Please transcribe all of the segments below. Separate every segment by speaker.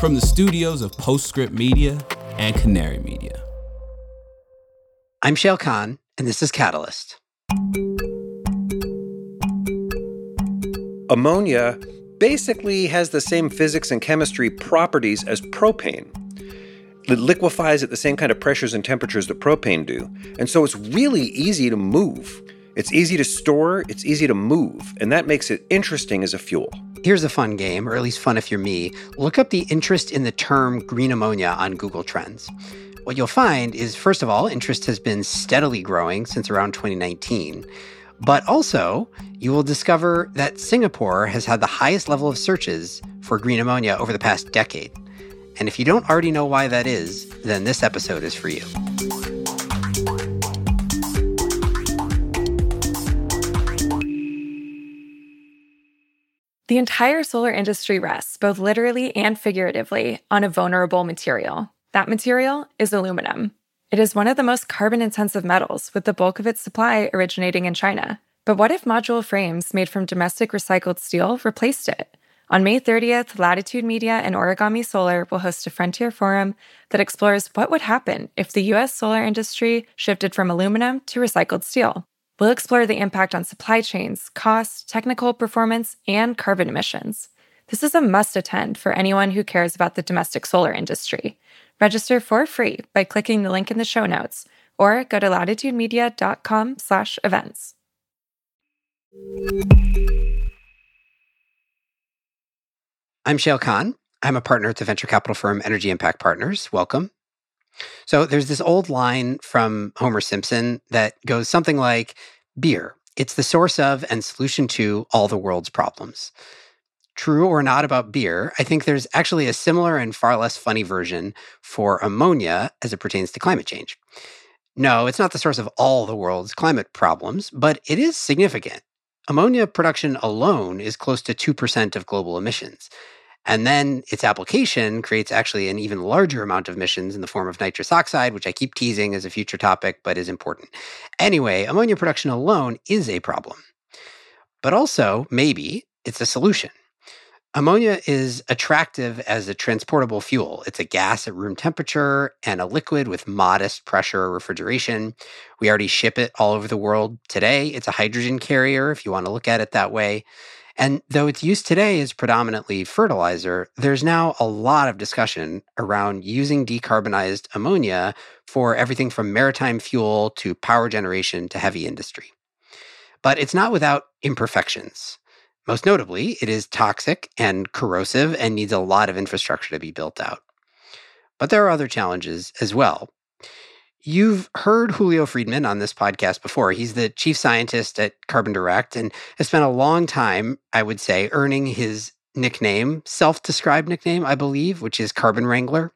Speaker 1: from the studios of Postscript Media and Canary Media.
Speaker 2: I'm Shayle Kann, and this is Catalyst.
Speaker 3: Ammonia basically has the same physics and chemistry properties as propane. It liquefies at the same kind of pressures and temperatures that propane do. And so it's really easy to move. It's easy to store, it's easy to move, and that makes it interesting as a fuel.
Speaker 2: Here's a fun game, or at least fun if you're me. Look up the interest in the term green ammonia on Google Trends. What you'll find is, first of all, interest has been steadily growing since around 2019. But also, you will discover that Singapore has had the highest level of searches for green ammonia over the past decade. And if you don't already know why that is, then this episode is for you.
Speaker 4: The entire solar industry rests, both literally and figuratively, on a vulnerable material. That material is aluminum. It is one of the most carbon intensive metals, with the bulk of its supply originating in China. But what if module frames made from domestic recycled steel replaced it? On May 30th, Latitude Media and Origami Solar will host a Frontier Forum that explores what would happen if the US solar industry shifted from aluminum to recycled steel. We'll explore the impact on supply chains, cost, technical performance, and carbon emissions. This is a must attend for anyone who cares about the domestic solar industry. Register for free by clicking the link in the show notes or go to latitudemedia.com slash events.
Speaker 2: I'm Shayle Kann. I'm a partner at the venture capital firm Energy Impact Partners. Welcome. So there's this old line from Homer Simpson that goes something like beer. It's the source of and solution to all the world's problems. True or not about beer, I think there's actually a similar and far less funny version for ammonia as it pertains to climate change. No, it's not the source of all the world's climate problems, but it is significant. Ammonia production alone is close to 2% of global emissions. And then its application creates actually an even larger amount of emissions in the form of nitrous oxide, which I keep teasing as a future topic, but is important. Anyway, ammonia production alone is a problem. But also, maybe, it's a solution. Ammonia is attractive as a transportable fuel. It's a gas at room temperature and a liquid with modest pressure refrigeration. We already ship it all over the world today. It's a hydrogen carrier, if you want to look at it that way. And though its use today is predominantly fertilizer, there's now a lot of discussion around using decarbonized ammonia for everything from maritime fuel to power generation to heavy industry. But it's not without imperfections. Most notably, it is toxic and corrosive and needs a lot of infrastructure to be built out. But there are other challenges as well. You've heard Julio Friedmann on this podcast before. He's the chief scientist at Carbon Direct and has spent a long time, I would say, earning his nickname, self described nickname, I believe, which is Carbon Wrangler.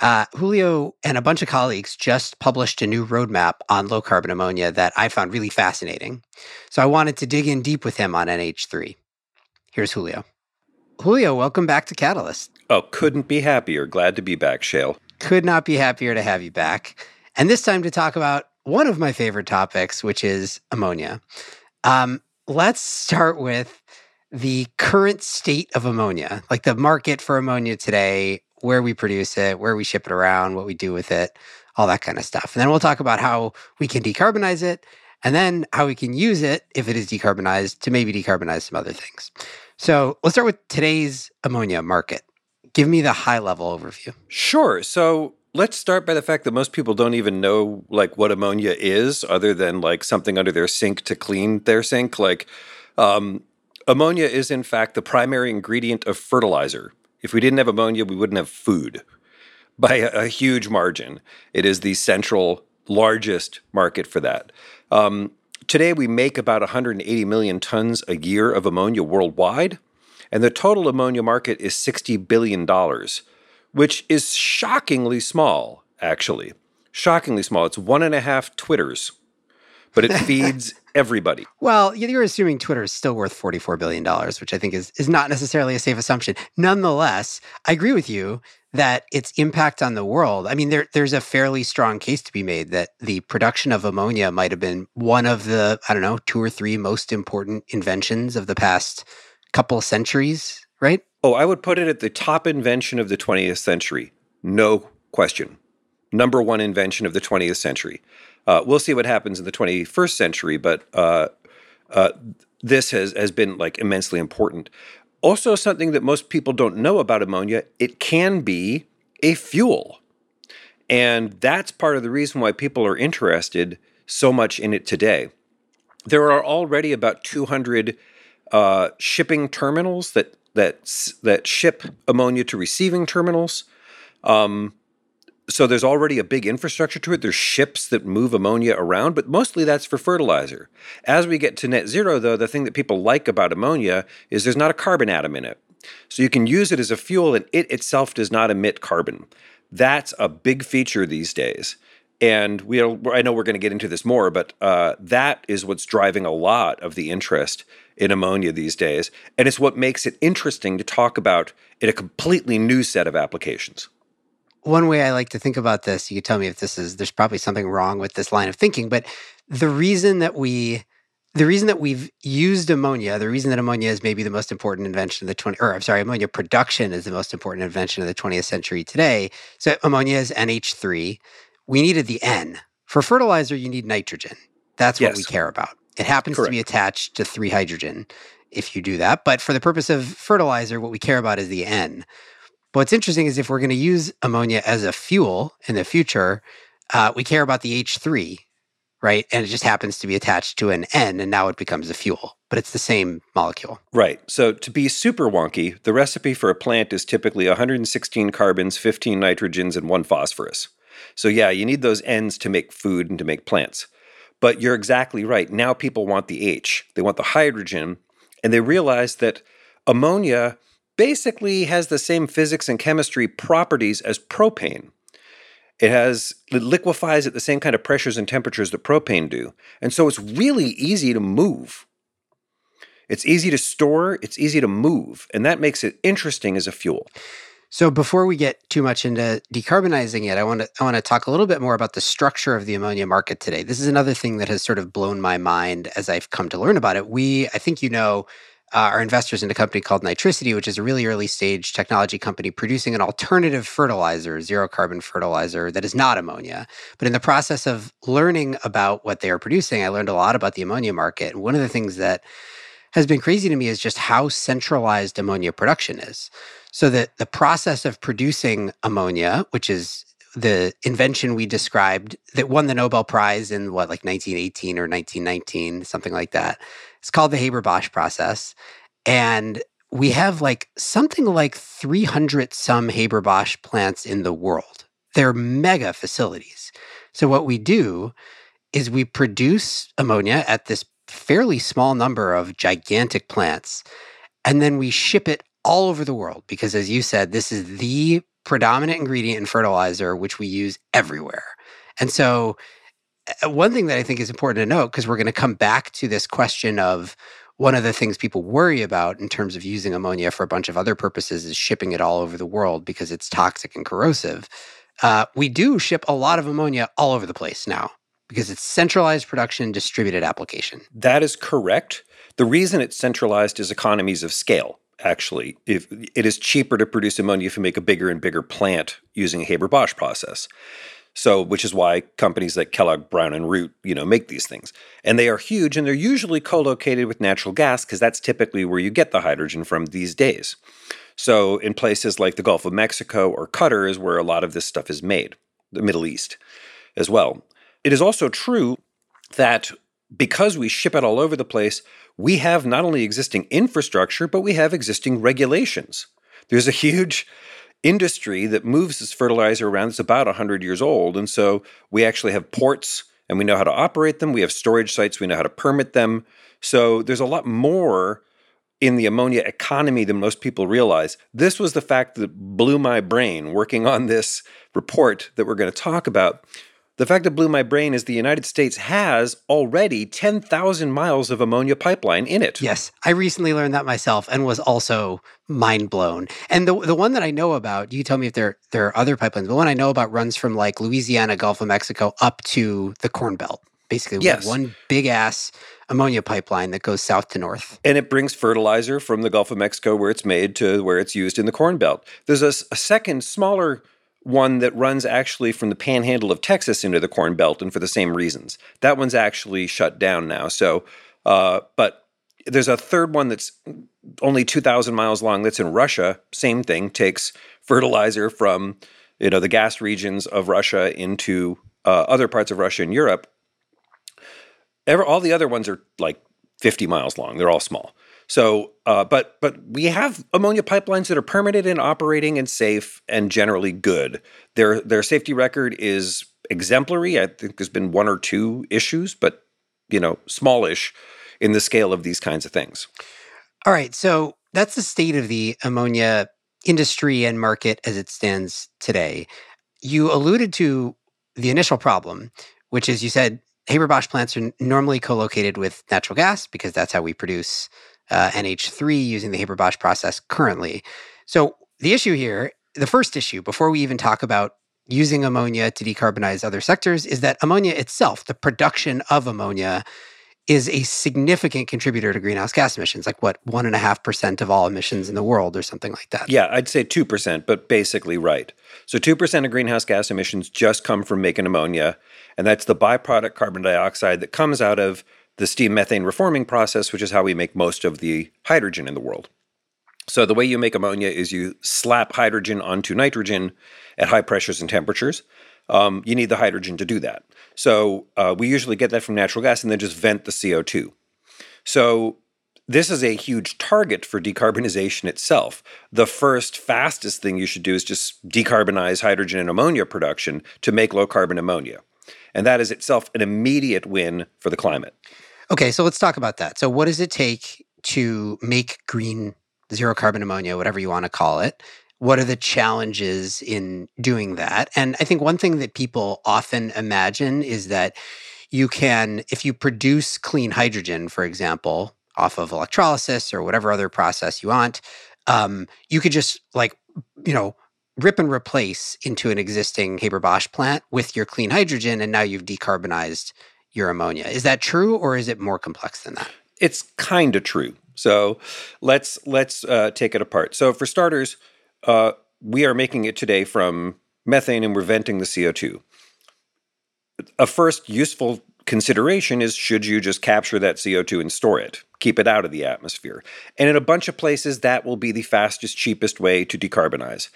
Speaker 2: Uh, Julio and a bunch of colleagues just published a new roadmap on low carbon ammonia that I found really fascinating. So I wanted to dig in deep with him on NH3. Here's Julio. Julio, welcome back to Catalyst.
Speaker 3: Oh, couldn't be happier. Glad to be back, Shayle.
Speaker 2: Could not be happier to have you back and this time to talk about one of my favorite topics, which is ammonia. Um, let's start with the current state of ammonia, like the market for ammonia today, where we produce it, where we ship it around, what we do with it, all that kind of stuff. And then we'll talk about how we can decarbonize it and then how we can use it if it is decarbonized to maybe decarbonize some other things. So let's start with today's ammonia market. Give me the high level overview.
Speaker 3: Sure. So let's start by the fact that most people don't even know like what ammonia is other than like something under their sink to clean their sink. Like um, ammonia is in fact the primary ingredient of fertilizer. If we didn't have ammonia we wouldn't have food by a, a huge margin. It is the central largest market for that. Um, today we make about 180 million tons a year of ammonia worldwide and the total ammonia market is 60 billion dollars which is shockingly small, actually. Shockingly small. It's one and a half Twitters, but it feeds everybody.
Speaker 2: Well, you're assuming Twitter is still worth $44 billion, which I think is, is not necessarily a safe assumption. Nonetheless, I agree with you that its impact on the world, I mean, there, there's a fairly strong case to be made that the production of ammonia might have been one of the, I don't know, two or three most important inventions of the past couple of centuries right?
Speaker 3: Oh, I would put it at the top invention of the 20th century. No question. Number one invention of the 20th century. Uh, we'll see what happens in the 21st century, but uh, uh, this has, has been like immensely important. Also, something that most people don't know about ammonia, it can be a fuel. And that's part of the reason why people are interested so much in it today. There are already about 200 uh, shipping terminals that that that ship ammonia to receiving terminals. Um, so there's already a big infrastructure to it. There's ships that move ammonia around, but mostly that's for fertilizer. As we get to net zero, though, the thing that people like about ammonia is there's not a carbon atom in it. So you can use it as a fuel, and it itself does not emit carbon. That's a big feature these days. And we I know we're going to get into this more, but uh, that is what's driving a lot of the interest in ammonia these days. And it's what makes it interesting to talk about in a completely new set of applications.
Speaker 2: One way I like to think about this, you can tell me if this is, there's probably something wrong with this line of thinking, but the reason that we, the reason that we've used ammonia, the reason that ammonia is maybe the most important invention of the 20, or I'm sorry, ammonia production is the most important invention of the 20th century today. So ammonia is NH3 we needed the N. For fertilizer, you need nitrogen. That's what yes. we care about. It happens Correct. to be attached to three hydrogen if you do that. But for the purpose of fertilizer, what we care about is the N. But what's interesting is if we're going to use ammonia as a fuel in the future, uh, we care about the H3, right? And it just happens to be attached to an N, and now it becomes a fuel, but it's the same molecule.
Speaker 3: Right. So to be super wonky, the recipe for a plant is typically 116 carbons, 15 nitrogens, and one phosphorus. So, yeah, you need those ends to make food and to make plants. But you're exactly right. Now people want the H, they want the hydrogen, and they realize that ammonia basically has the same physics and chemistry properties as propane. It has it liquefies at the same kind of pressures and temperatures that propane do. And so it's really easy to move. It's easy to store, it's easy to move, and that makes it interesting as a fuel.
Speaker 2: So before we get too much into decarbonizing it, I want to I want to talk a little bit more about the structure of the ammonia market today. This is another thing that has sort of blown my mind as I've come to learn about it. We, I think you know, uh, are investors in a company called Nitricity, which is a really early stage technology company producing an alternative fertilizer, zero carbon fertilizer that is not ammonia. But in the process of learning about what they are producing, I learned a lot about the ammonia market. And one of the things that has been crazy to me is just how centralized ammonia production is. So that the process of producing ammonia, which is the invention we described that won the Nobel Prize in what, like 1918 or 1919, something like that. It's called the Haber Bosch process. And we have like something like 300 some Haber Bosch plants in the world. They're mega facilities. So, what we do is we produce ammonia at this fairly small number of gigantic plants, and then we ship it all over the world because, as you said, this is the predominant ingredient in fertilizer, which we use everywhere. And so, uh, one thing that I think is important to note, because we're going to come back to this question of one of the things people worry about in terms of using ammonia for a bunch of other purposes is shipping it all over the world because it's toxic and corrosive. Uh, we do ship a lot of ammonia all over the place now because it's centralized production, distributed application.
Speaker 3: That is correct. The reason it's centralized is economies of scale actually. If it is cheaper to produce ammonia if you make a bigger and bigger plant using a Haber-Bosch process. So, which is why companies like Kellogg, Brown and Root, you know, make these things. And they are huge and they're usually co-located with natural gas because that's typically where you get the hydrogen from these days. So, in places like the Gulf of Mexico or Qatar is where a lot of this stuff is made, the Middle East as well. It is also true that because we ship it all over the place, we have not only existing infrastructure, but we have existing regulations. There's a huge industry that moves this fertilizer around that's about 100 years old. And so we actually have ports and we know how to operate them. We have storage sites, we know how to permit them. So there's a lot more in the ammonia economy than most people realize. This was the fact that blew my brain working on this report that we're going to talk about. The fact that blew my brain is the United States has already 10,000 miles of ammonia pipeline in it.
Speaker 2: Yes, I recently learned that myself and was also mind blown. And the the one that I know about, you tell me if there there are other pipelines. The one I know about runs from like Louisiana, Gulf of Mexico up to the Corn Belt. Basically,
Speaker 3: Yes.
Speaker 2: one big ass ammonia pipeline that goes south to north.
Speaker 3: and it brings fertilizer from the Gulf of Mexico where it's made to where it's used in the Corn Belt. There's a second, smaller one that runs actually from the panhandle of Texas into the Corn Belt, and for the same reasons. That one's actually shut down now. So, uh, but there's a third one that's only 2,000 miles long that's in Russia. Same thing, takes fertilizer from you know the gas regions of Russia into uh, other parts of Russia and Europe. Ever, all the other ones are like 50 miles long. They're all small. So, uh, but but we have ammonia pipelines that are permitted and operating and safe and generally good. Their their safety record is exemplary. I think there's been one or two issues, but you know, smallish in the scale of these kinds of things.
Speaker 2: All right. So that's the state of the ammonia industry and market as it stands today. You alluded to the initial problem, which is you said Haber Bosch plants are normally co located with natural gas because that's how we produce uh, NH3 using the Haber Bosch process currently. So the issue here, the first issue, before we even talk about using ammonia to decarbonize other sectors, is that ammonia itself, the production of ammonia, is a significant contributor to greenhouse gas emissions, like what, one and a half percent of all emissions in the world or something like that.
Speaker 3: Yeah, I'd say 2%, but basically right. So 2% of greenhouse gas emissions just come from making ammonia, and that's the byproduct carbon dioxide that comes out of the steam methane reforming process, which is how we make most of the hydrogen in the world. So the way you make ammonia is you slap hydrogen onto nitrogen at high pressures and temperatures. Um, you need the hydrogen to do that. So uh, we usually get that from natural gas and then just vent the CO2. So this is a huge target for decarbonization itself. The first fastest thing you should do is just decarbonize hydrogen and ammonia production to make low carbon ammonia. And that is itself an immediate win for the climate.
Speaker 2: Okay, so let's talk about that. So, what does it take to make green zero carbon ammonia, whatever you want to call it? What are the challenges in doing that? And I think one thing that people often imagine is that you can, if you produce clean hydrogen, for example, off of electrolysis or whatever other process you want, um, you could just like, you know, rip and replace into an existing Haber Bosch plant with your clean hydrogen, and now you've decarbonized your ammonia. Is that true, or is it more complex than that?
Speaker 3: It's kind of true. So let's let's uh, take it apart. So for starters, uh, we are making it today from methane and we're venting the CO2. A first useful consideration is should you just capture that CO2 and store it, keep it out of the atmosphere. And in a bunch of places, that will be the fastest, cheapest way to decarbonize.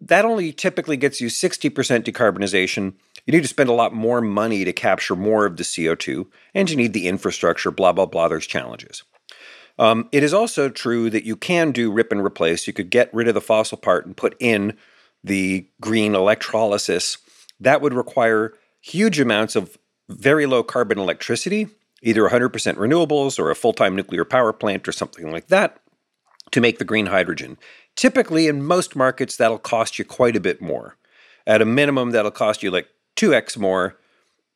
Speaker 3: That only typically gets you 60% decarbonization. You need to spend a lot more money to capture more of the CO2, and you need the infrastructure, blah, blah, blah. There's challenges. Um, it is also true that you can do rip and replace. You could get rid of the fossil part and put in the green electrolysis. That would require huge amounts of very low carbon electricity, either 100% renewables or a full time nuclear power plant or something like that, to make the green hydrogen. Typically, in most markets, that'll cost you quite a bit more. At a minimum, that'll cost you like 2x more,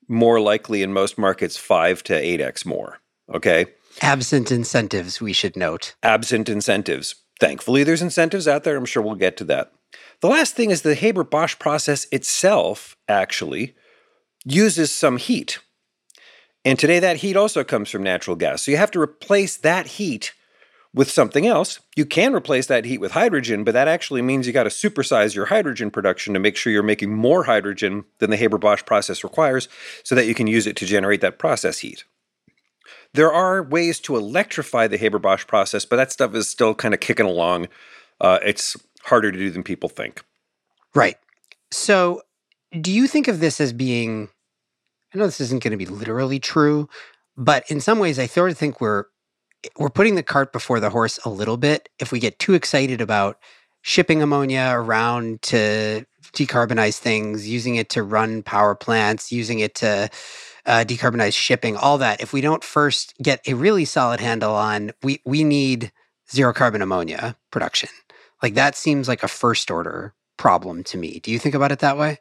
Speaker 3: more likely in most markets, 5 to 8x more. Okay
Speaker 2: absent incentives, we should note.
Speaker 3: Absent incentives. Thankfully, there's incentives out there. I'm sure we'll get to that. The last thing is the Haber Bosch process itself actually uses some heat. And today, that heat also comes from natural gas. So you have to replace that heat with something else. You can replace that heat with hydrogen, but that actually means you got to supersize your hydrogen production to make sure you're making more hydrogen than the Haber Bosch process requires so that you can use it to generate that process heat. There are ways to electrify the Haber Bosch process, but that stuff is still kind of kicking along. Uh, it's harder to do than people think.
Speaker 2: Right. So, do you think of this as being? I know this isn't going to be literally true, but in some ways, I sort of think we're we're putting the cart before the horse a little bit. If we get too excited about shipping ammonia around to decarbonize things, using it to run power plants, using it to uh, decarbonize shipping, all that. If we don't first get a really solid handle on, we we need zero carbon ammonia production. Like that seems like a first order problem to me. Do you think about it that way?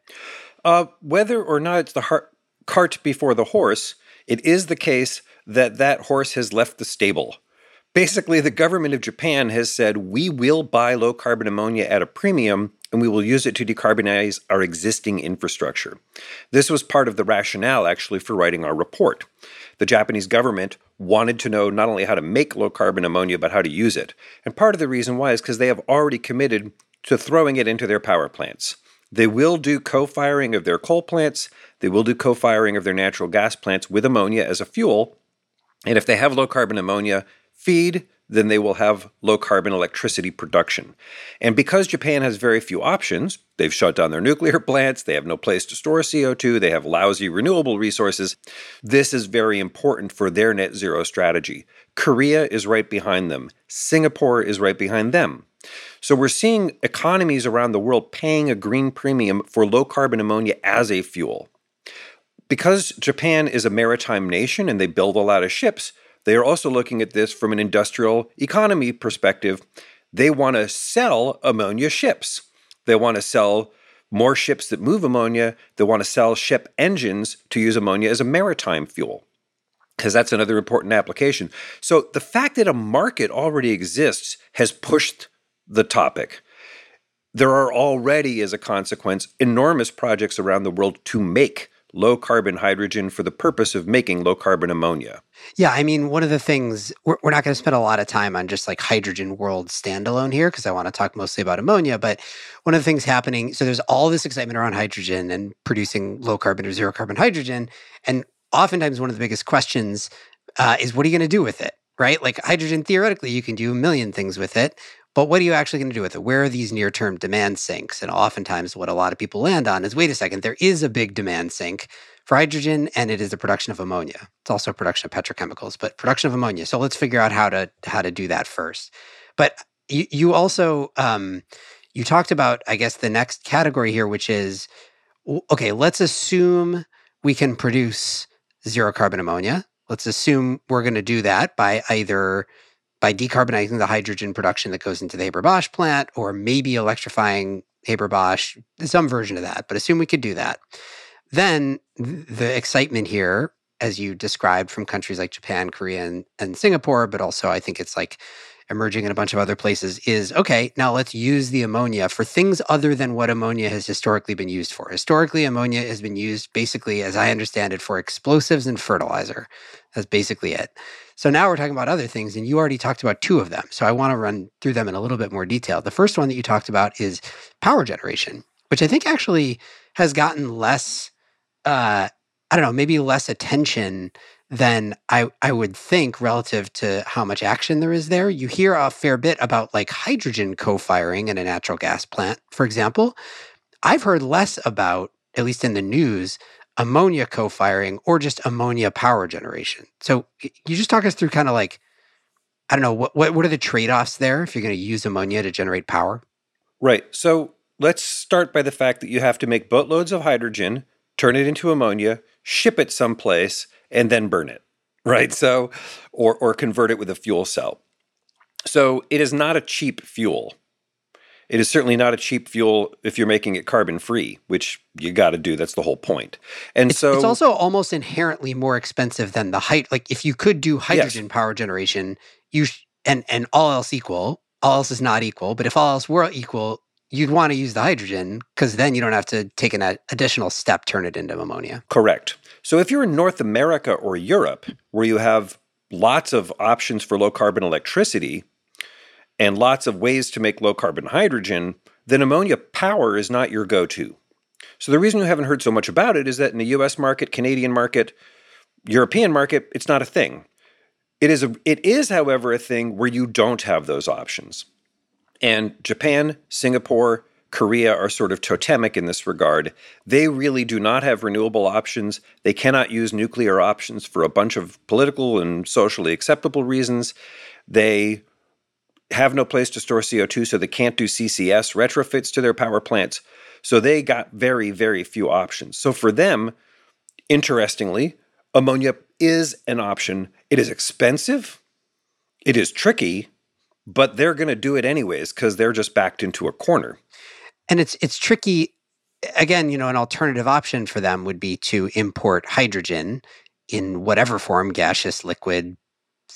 Speaker 3: Uh, whether or not it's the har- cart before the horse, it is the case that that horse has left the stable. Basically, the government of Japan has said we will buy low carbon ammonia at a premium and we will use it to decarbonize our existing infrastructure. This was part of the rationale, actually, for writing our report. The Japanese government wanted to know not only how to make low carbon ammonia, but how to use it. And part of the reason why is because they have already committed to throwing it into their power plants. They will do co firing of their coal plants, they will do co firing of their natural gas plants with ammonia as a fuel. And if they have low carbon ammonia feed, then they will have low carbon electricity production. And because Japan has very few options, they've shut down their nuclear plants, they have no place to store CO2, they have lousy renewable resources. This is very important for their net zero strategy. Korea is right behind them, Singapore is right behind them. So we're seeing economies around the world paying a green premium for low carbon ammonia as a fuel. Because Japan is a maritime nation and they build a lot of ships, they are also looking at this from an industrial economy perspective. They want to sell ammonia ships. They want to sell more ships that move ammonia. They want to sell ship engines to use ammonia as a maritime fuel because that's another important application. So the fact that a market already exists has pushed the topic. There are already, as a consequence, enormous projects around the world to make low carbon hydrogen for the purpose of making low carbon ammonia.
Speaker 2: Yeah, I mean, one of the things we're, we're not going to spend a lot of time on just like hydrogen world standalone here because I want to talk mostly about ammonia. But one of the things happening, so there's all this excitement around hydrogen and producing low carbon or zero carbon hydrogen. And oftentimes, one of the biggest questions uh, is what are you going to do with it? Right? Like hydrogen, theoretically, you can do a million things with it. But what are you actually going to do with it? Where are these near term demand sinks? And oftentimes, what a lot of people land on is wait a second, there is a big demand sink for hydrogen, and it is the production of ammonia. It's also production of petrochemicals, but production of ammonia. So let's figure out how to how to do that first. But you, you also um, you talked about, I guess, the next category here, which is okay. Let's assume we can produce zero carbon ammonia. Let's assume we're going to do that by either by decarbonizing the hydrogen production that goes into the Haber-Bosch plant or maybe electrifying Haber-Bosch, some version of that, but assume we could do that. Then the excitement here, as you described from countries like Japan, Korea, and, and Singapore, but also I think it's like emerging in a bunch of other places is okay, now let's use the ammonia for things other than what ammonia has historically been used for. Historically, ammonia has been used basically, as I understand it, for explosives and fertilizer. That's basically it. So now we're talking about other things, and you already talked about two of them. So I want to run through them in a little bit more detail. The first one that you talked about is power generation, which I think actually has gotten less, uh, I don't know, maybe less attention than I, I would think relative to how much action there is there. You hear a fair bit about like hydrogen co firing in a natural gas plant, for example. I've heard less about, at least in the news, ammonia co firing or just ammonia power generation. So, you just talk us through kind of like, I don't know, what, what, what are the trade offs there if you're going to use ammonia to generate power?
Speaker 3: Right. So, let's start by the fact that you have to make boatloads of hydrogen, turn it into ammonia, ship it someplace and then burn it, right? So, or, or convert it with a fuel cell. So it is not a cheap fuel. It is certainly not a cheap fuel if you're making it carbon free, which you got to do. That's the whole point. And
Speaker 2: it's,
Speaker 3: so
Speaker 2: it's also almost inherently more expensive than the height. Like if you could do hydrogen yes. power generation, you sh- and and all else equal, all else is not equal. But if all else were equal, you'd want to use the hydrogen because then you don't have to take an additional step, turn it into ammonia.
Speaker 3: Correct. So if you're in North America or Europe, where you have lots of options for low carbon electricity and lots of ways to make low carbon hydrogen, then ammonia power is not your go to. So the reason you haven't heard so much about it is that in the US market, Canadian market, European market, it's not a thing. It is, a, it is, however, a thing where you don't have those options. And Japan, Singapore, Korea are sort of totemic in this regard. They really do not have renewable options. They cannot use nuclear options for a bunch of political and socially acceptable reasons. They have no place to store CO2, so they can't do CCS retrofits to their power plants. So they got very, very few options. So for them, interestingly, ammonia is an option. It is expensive, it is tricky, but they're going to do it anyways because they're just backed into a corner.
Speaker 2: And it's it's tricky. Again, you know, an alternative option for them would be to import hydrogen in whatever form, gaseous, liquid,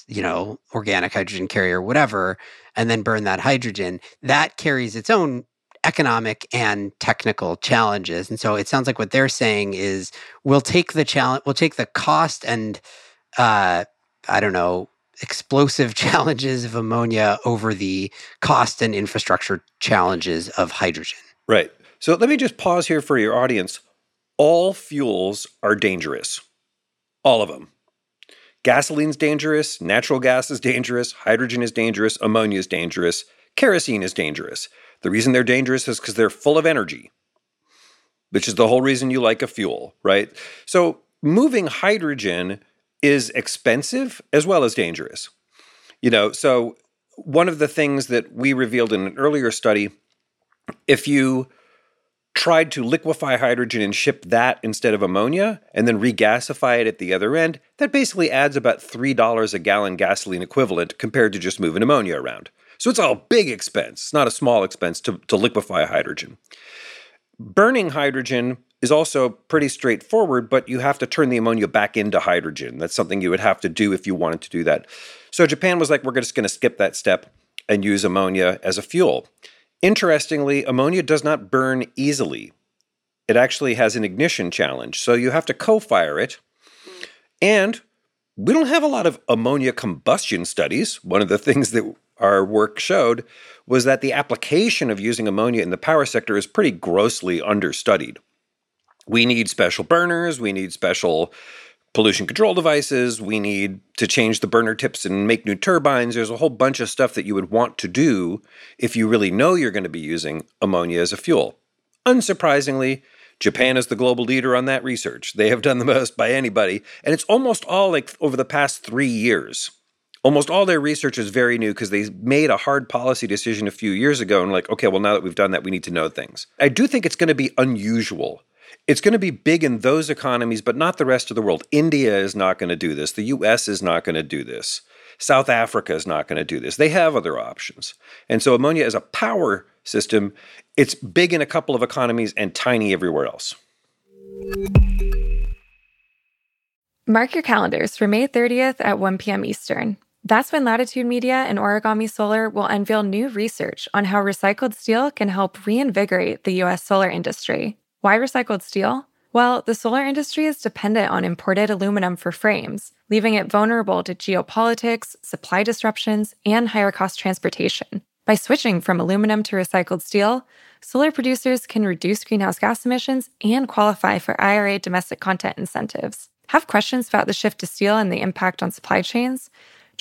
Speaker 2: you know, organic hydrogen carrier, whatever, and then burn that hydrogen. That carries its own economic and technical challenges. And so it sounds like what they're saying is we'll take the challenge, we'll take the cost and uh, I don't know, explosive challenges of ammonia over the cost and infrastructure challenges of hydrogen.
Speaker 3: Right. So let me just pause here for your audience. All fuels are dangerous. All of them. Gasoline's dangerous, natural gas is dangerous, hydrogen is dangerous, ammonia is dangerous, kerosene is dangerous. The reason they're dangerous is because they're full of energy, which is the whole reason you like a fuel, right? So moving hydrogen is expensive as well as dangerous. You know, so one of the things that we revealed in an earlier study, if you tried to liquefy hydrogen and ship that instead of ammonia and then regasify it at the other end, that basically adds about $3 a gallon gasoline equivalent compared to just moving ammonia around. So it's a big expense. It's not a small expense to, to liquefy hydrogen. Burning hydrogen is also pretty straightforward, but you have to turn the ammonia back into hydrogen. That's something you would have to do if you wanted to do that. So Japan was like, we're just going to skip that step and use ammonia as a fuel. Interestingly, ammonia does not burn easily. It actually has an ignition challenge. So you have to co fire it. And we don't have a lot of ammonia combustion studies. One of the things that our work showed was that the application of using ammonia in the power sector is pretty grossly understudied. We need special burners, we need special pollution control devices. We need to change the burner tips and make new turbines. There's a whole bunch of stuff that you would want to do if you really know you're going to be using ammonia as a fuel. Unsurprisingly, Japan is the global leader on that research. They have done the most by anybody, and it's almost all like over the past three years. Almost all their research is very new because they made a hard policy decision a few years ago and, like, okay, well, now that we've done that, we need to know things. I do think it's going to be unusual it's going to be big in those economies, but not the rest of the world. India is not going to do this. The US is not going to do this. South Africa is not going to do this. They have other options. And so ammonia as a power system, it's big in a couple of economies and tiny everywhere else.
Speaker 4: Mark your calendars for May 30th at 1 p.m. Eastern. That's when Latitude Media and Origami Solar will unveil new research on how recycled steel can help reinvigorate the U.S. solar industry. Why recycled steel? Well, the solar industry is dependent on imported aluminum for frames, leaving it vulnerable to geopolitics, supply disruptions, and higher cost transportation. By switching from aluminum to recycled steel, solar producers can reduce greenhouse gas emissions and qualify for IRA domestic content incentives. Have questions about the shift to steel and the impact on supply chains?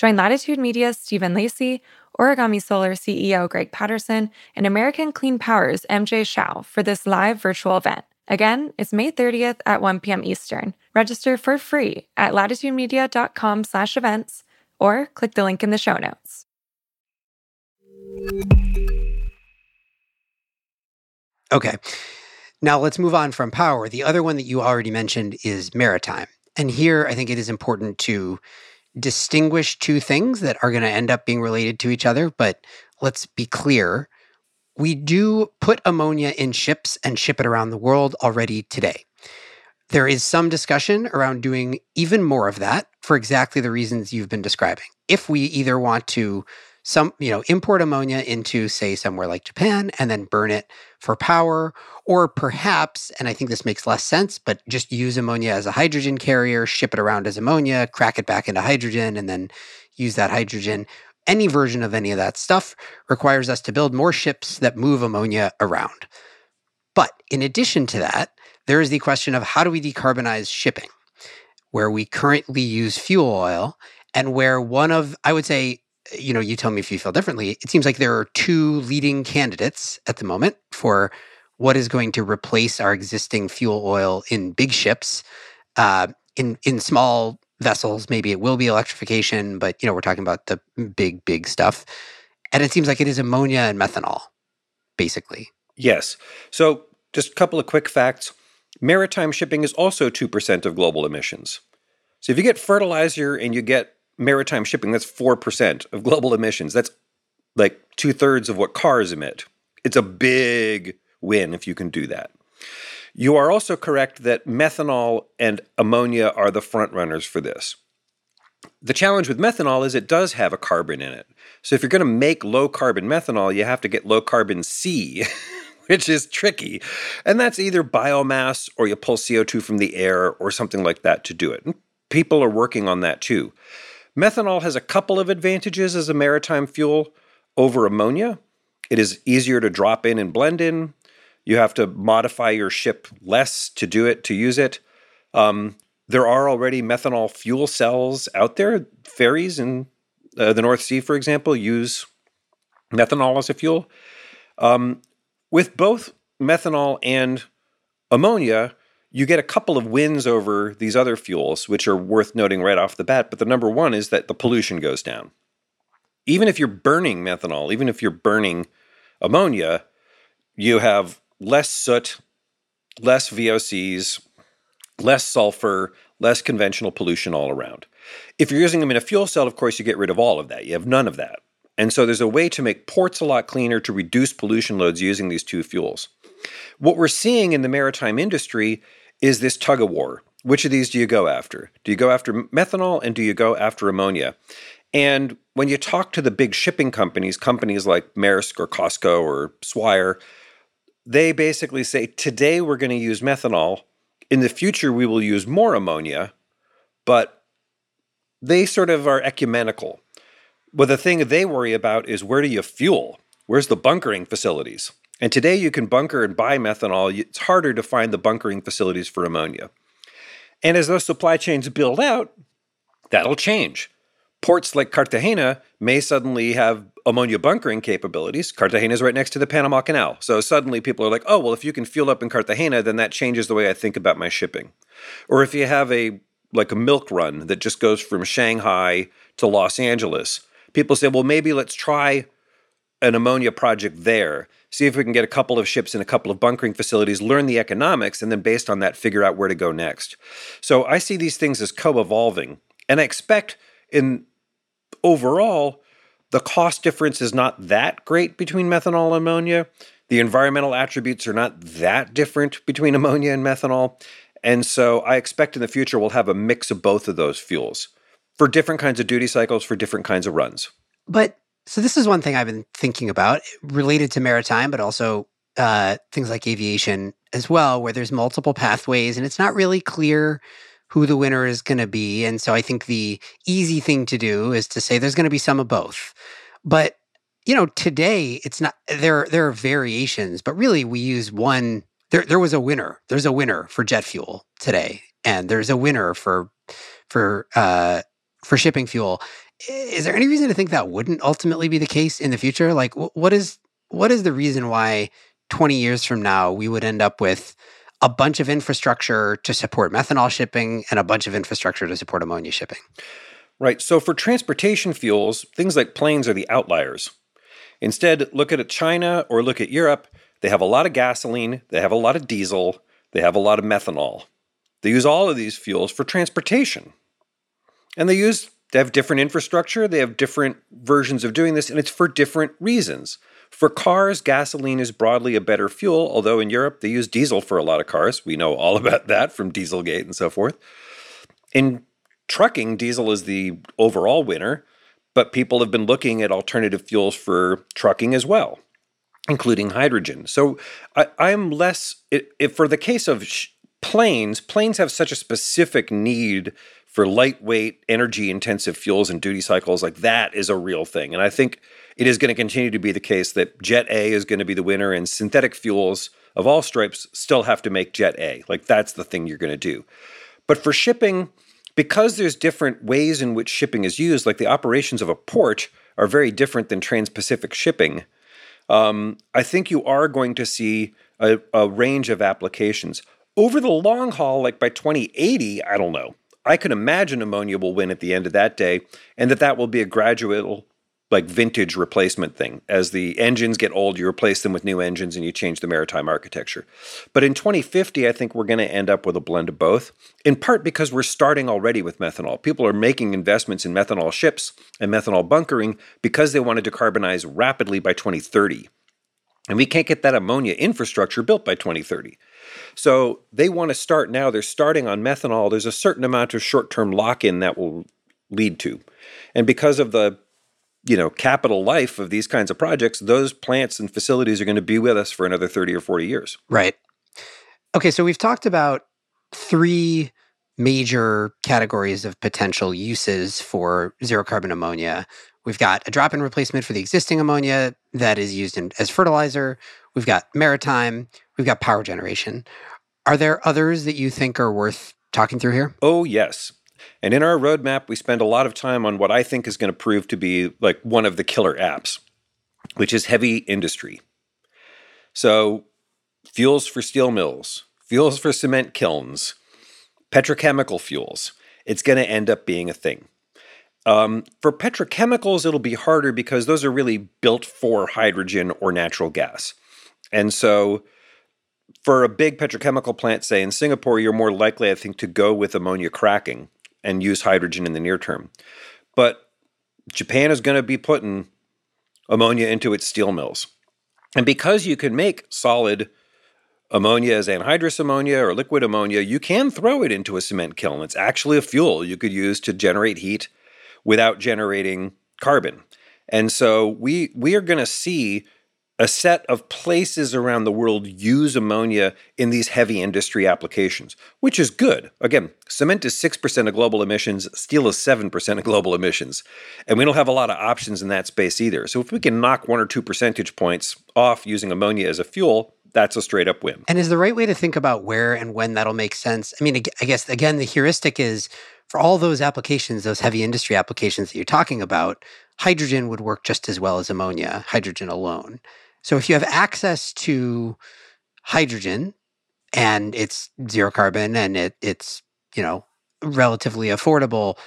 Speaker 4: Join Latitude Media's Stephen Lacey Origami Solar CEO Greg Patterson, and American Clean Power's MJ Shiao for this live virtual event. Again, it's May 30th at 1 p.m. Eastern. Register for free at latitudemedia.com slash events or click the link in the show notes.
Speaker 2: Okay. Now let's move on from power. The other one that you already mentioned is maritime. And here I think it is important to distinguish two things that are going to end up being related to each other, but let's be clear. We do put ammonia in ships and ship it around the world already today. There is some discussion around doing even more of that for exactly the reasons you've been describing. If we either want to some you know import ammonia into say somewhere like Japan and then burn it for power or perhaps and I think this makes less sense but just use ammonia as a hydrogen carrier ship it around as ammonia crack it back into hydrogen and then use that hydrogen. Any version of any of that stuff requires us to build more ships that move ammonia around. But in addition to that there is the question of how do we decarbonize shipping where we currently use fuel oil and where one of i would say you know, you tell me if you feel differently. It seems like there are two leading candidates at the moment for what is going to replace our existing fuel oil in big ships. Uh, in in small vessels, maybe it will be electrification, but you know, we're talking about the big, big stuff. And it seems like it is ammonia and methanol, basically.
Speaker 3: Yes. So just a couple of quick facts. Maritime shipping is also 2% of global emissions. So if you get fertilizer and you get maritime shipping, that's 4% of global emissions. That's like two thirds of what cars emit. It's a big win if you can do that. You are also correct that methanol and ammonia are the front runners for this. The challenge with methanol is it does have a carbon in it. So if you're going to make low carbon methanol, you have to get low carbon C, which is tricky. And that's either biomass or you pull CO2 from the air or something like that to do it. And people are working on that too. Methanol has a couple of advantages as a maritime fuel over ammonia. It is easier to drop in and blend in. You have to modify your ship less to do it, to use it. Um, there are already methanol fuel cells out there. Ferries in uh, the North Sea, for example, use methanol as a fuel. Um, with both methanol and ammonia, you get a couple of wins over these other fuels, which are worth noting right off the bat. But the number one is that the pollution goes down. Even if you're burning methanol, even if you're burning ammonia, you have less soot, less VOCs, less sulfur, less conventional pollution all around. If you're using them in a fuel cell, of course, you get rid of all of that. You have none of that. And so there's a way to make ports a lot cleaner to reduce pollution loads using these two fuels. What we're seeing in the maritime industry is this tug of war. Which of these do you go after? Do you go after methanol and do you go after ammonia? And when you talk to the big shipping companies, companies like Maersk or COSCO or Swire, they basically say today we're going to use methanol. In the future, we will use more ammonia, but they sort of are ecumenical. Well, the thing they worry about is where do you fuel? Where's the bunkering facilities? And today you can bunker and buy methanol. It's harder to find the bunkering facilities for ammonia. And as those supply chains build out, that'll change. Ports like Cartagena may suddenly have ammonia bunkering capabilities. Cartagena is right next to the Panama Canal. So suddenly people are like, oh, well, if you can fuel up in Cartagena, then that changes the way I think about my shipping. Or if you have a like a milk run that just goes from Shanghai to Los Angeles, people say, well, maybe let's try an ammonia project there, see if we can get a couple of ships in a couple of bunkering facilities, learn the economics, and then based on that, figure out where to go next. So I see these things as co evolving. And I expect in overall, the cost difference is not that great between methanol and ammonia. The environmental attributes are not that different between ammonia and methanol. And so I expect in the future we'll have a mix of both of those fuels for different kinds of duty cycles for different kinds of runs.
Speaker 2: But so this is one thing I've been thinking about related to maritime, but also uh, things like aviation as well, where there's multiple pathways and it's not really clear who the winner is going to be. And so I think the easy thing to do is to say there's going to be some of both. But you know, today it's not there. There are variations, but really we use one. There, there was a winner. There's a winner for jet fuel today, and there's a winner for for uh, for shipping fuel. Is there any reason to think that wouldn't ultimately be the case in the future? Like, what is what is the reason why 20 years from now we would end up with a bunch of infrastructure to support methanol shipping and a bunch of infrastructure to support ammonia shipping?
Speaker 3: Right. So for transportation fuels, things like planes are the outliers. Instead, look at China or look at Europe. They have a lot of gasoline, they have a lot of diesel, they have a lot of methanol. They use all of these fuels for transportation. And they use they have different infrastructure, they have different versions of doing this, and it's for different reasons. For cars, gasoline is broadly a better fuel, although in Europe they use diesel for a lot of cars. We know all about that from Dieselgate and so forth. In trucking, diesel is the overall winner, but people have been looking at alternative fuels for trucking as well, including hydrogen. So I, am less, for the case of sh- planes, planes have such a specific need for lightweight, energy intensive fuels and duty cycles, like that is a real thing. And I think it is going to continue to be the case that Jet A is going to be the winner, and synthetic fuels of all stripes still have to make Jet A. Like that's the thing you're going to do. But for shipping, because there's different ways in which shipping is used, like the operations of a port are very different than trans Pacific shipping, um, I think you are going to see a, a range of applications. Over the long haul, like by 2080, I don't know. I can imagine ammonia will win at the end of that day, and that that will be a gradual, like vintage replacement thing. As the engines get old, you replace them with new engines and you change the maritime architecture. But in 2050, I think we're going to end up with a blend of both, in part because we're starting already with methanol. People are making investments in methanol ships and methanol bunkering because they want to decarbonize rapidly by 2030. And we can't get that ammonia infrastructure built by 2030. So they want to start now. They're starting on methanol. There's a certain amount of short term lock in that will lead to. And because of the you know capital life of these kinds of projects, those plants and facilities are going to be with us for another thirty or forty years.
Speaker 2: Right. Okay, so we've talked about three major categories of potential uses for zero carbon ammonia. We've got a drop in replacement for the existing ammonia that is used in, as fertilizer. We've got maritime. We've got power generation. Are there others that you think are worth talking through here?
Speaker 3: Oh, yes. And in our roadmap, we spend a lot of time on what I think is going to prove to be like one of the killer apps, which is heavy industry. So, fuels for steel mills, fuels for cement kilns, petrochemical fuels. It's going to end up being a thing. Um, for petrochemicals, it'll be harder because those are really built for hydrogen or natural gas. And so, for a big petrochemical plant, say in Singapore, you're more likely, I think, to go with ammonia cracking and use hydrogen in the near term. But Japan is going to be putting ammonia into its steel mills. And because you can make solid ammonia as anhydrous ammonia or liquid ammonia, you can throw it into a cement kiln. It's actually a fuel you could use to generate heat without generating carbon. And so we we are going to see a set of places around the world use ammonia in these heavy industry applications, which is good. Again, cement is 6% of global emissions, steel is 7% of global emissions. And we don't have a lot of options in that space either. So if we can knock one or two percentage points off using ammonia as a fuel, that's a straight up win.
Speaker 2: And is the right way to think about where and when that'll make sense? I mean, I guess, again, the heuristic is for all those applications, those heavy industry applications that you're talking about, hydrogen would work just as well as ammonia, hydrogen alone. So if you have access to hydrogen and it's zero carbon and it, it's, you know, relatively affordable,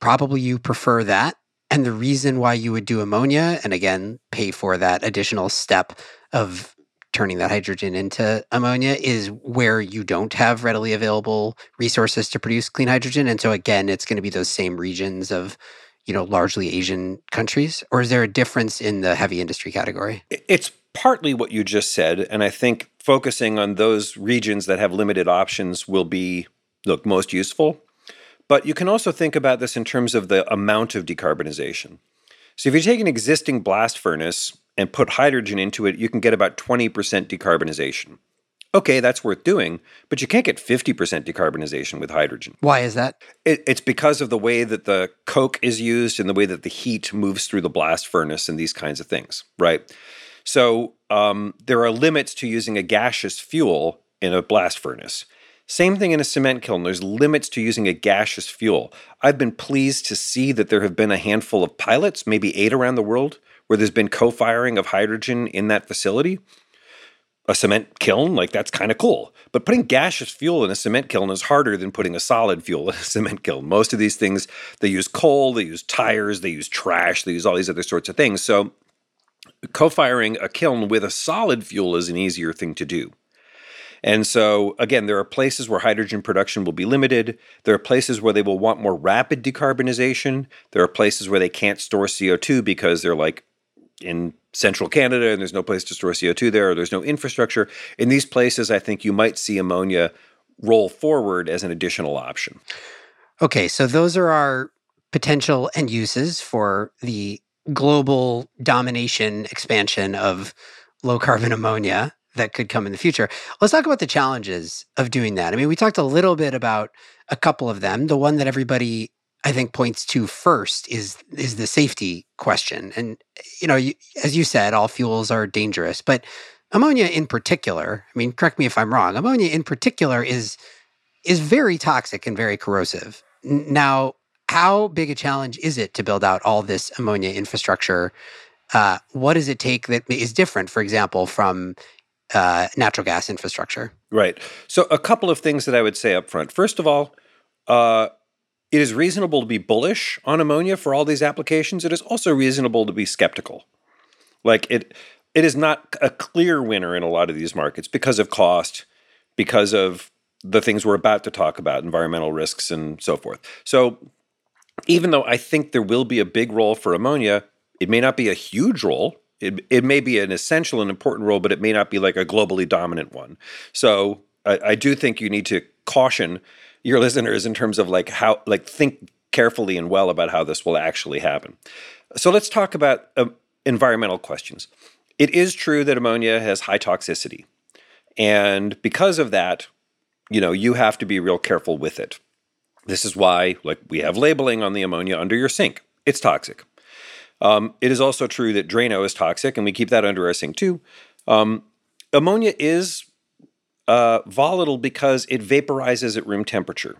Speaker 2: probably you prefer that. And the reason why you would do ammonia and again pay for that additional step of turning that hydrogen into ammonia is where you don't have readily available resources to produce clean hydrogen. And so again, it's going to be those same regions of you know largely asian countries or is there a difference in the heavy industry category
Speaker 3: it's partly what you just said. And I think focusing on those regions that have limited options will be, look, most useful. But you can also think about this in terms of the amount of decarbonization. So if you take an existing blast furnace and put hydrogen into it, you can get about 20% decarbonization. Okay, that's worth doing, but you can't get 50% decarbonization with hydrogen.
Speaker 2: Why is that?
Speaker 3: It, it's because of the way that the coke is used and the way that the heat moves through the blast furnace and these kinds of things, right? So um, there are limits to using a gaseous fuel in a blast furnace. Same thing in a cement kiln. There's limits to using a gaseous fuel. I've been pleased to see that there have been a handful of pilots, maybe eight around the world, where there's been co firing of hydrogen in that facility. A cement kiln, like that's kind of cool. But putting gaseous fuel in a cement kiln is harder than putting a solid fuel in a cement kiln. Most of these things, they use coal, they use tires, they use trash, they use all these other sorts of things. So co-firing a kiln with a solid fuel is an easier thing to do. And so, again, there are places where hydrogen production will be limited. There are places where they will want more rapid decarbonization. There are places where they can't store CO2 because they're like in central Canada and there's no place to store CO2 there, or there's no infrastructure. In these places, I think you might see ammonia roll forward as an additional option.
Speaker 2: Okay, so those are our potential end uses for the global domination expansion of low carbon ammonia that could come in the future. Let's talk about the challenges of doing that. I mean, we talked a little bit about a couple of them. The one that everybody I think points to first is is the safety question. And you know, you, as you said, all fuels are dangerous, but ammonia in particular, I mean, correct me if I'm wrong. Ammonia in particular is is very toxic and very corrosive. Now, how big a challenge is it to build out all this ammonia infrastructure? Uh, what does it take that is different, for example, from uh, natural gas infrastructure?
Speaker 3: Right. So, a couple of things that I would say up front. First of all, uh, it is reasonable to be bullish on ammonia for all these applications. It is also reasonable to be skeptical. Like it, it is not a clear winner in a lot of these markets because of cost, because of the things we're about to talk about, environmental risks and so forth. So even though I think there will be a big role for ammonia, it may not be a huge role. It, it may be an essential and important role, but it may not be like a globally dominant one. So I, I do think you need to caution your listeners in terms of like how, like, think carefully and well about how this will actually happen. So let's talk about uh, environmental questions. It is true that ammonia has high toxicity. And because of that, you know, you have to be real careful with it. This is why, like, we have labeling on the ammonia under your sink. It's toxic. Um, it is also true that Drano is toxic, and we keep that under our sink too. Um, ammonia is uh, volatile because it vaporizes at room temperature.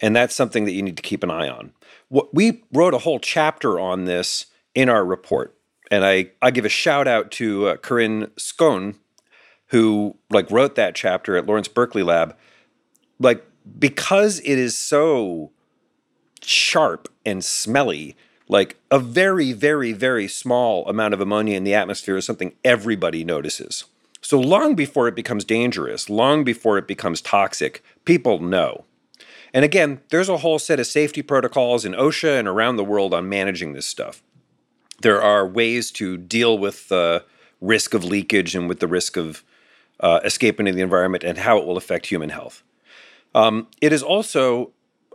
Speaker 3: And that's something that you need to keep an eye on. What, we wrote a whole chapter on this in our report. And I, I give a shout out to uh, Corinne Scown, who like wrote that chapter at Lawrence Berkeley Lab. Like because it is so sharp and smelly, like a very, very, very small amount of ammonia in the atmosphere is something everybody notices. So long before it becomes dangerous, long before it becomes toxic, people know. And again, there's a whole set of safety protocols in OSHA and around the world on managing this stuff. There are ways to deal with the risk of leakage and with the risk of uh, escape into the environment and how it will affect human health. Um, it is also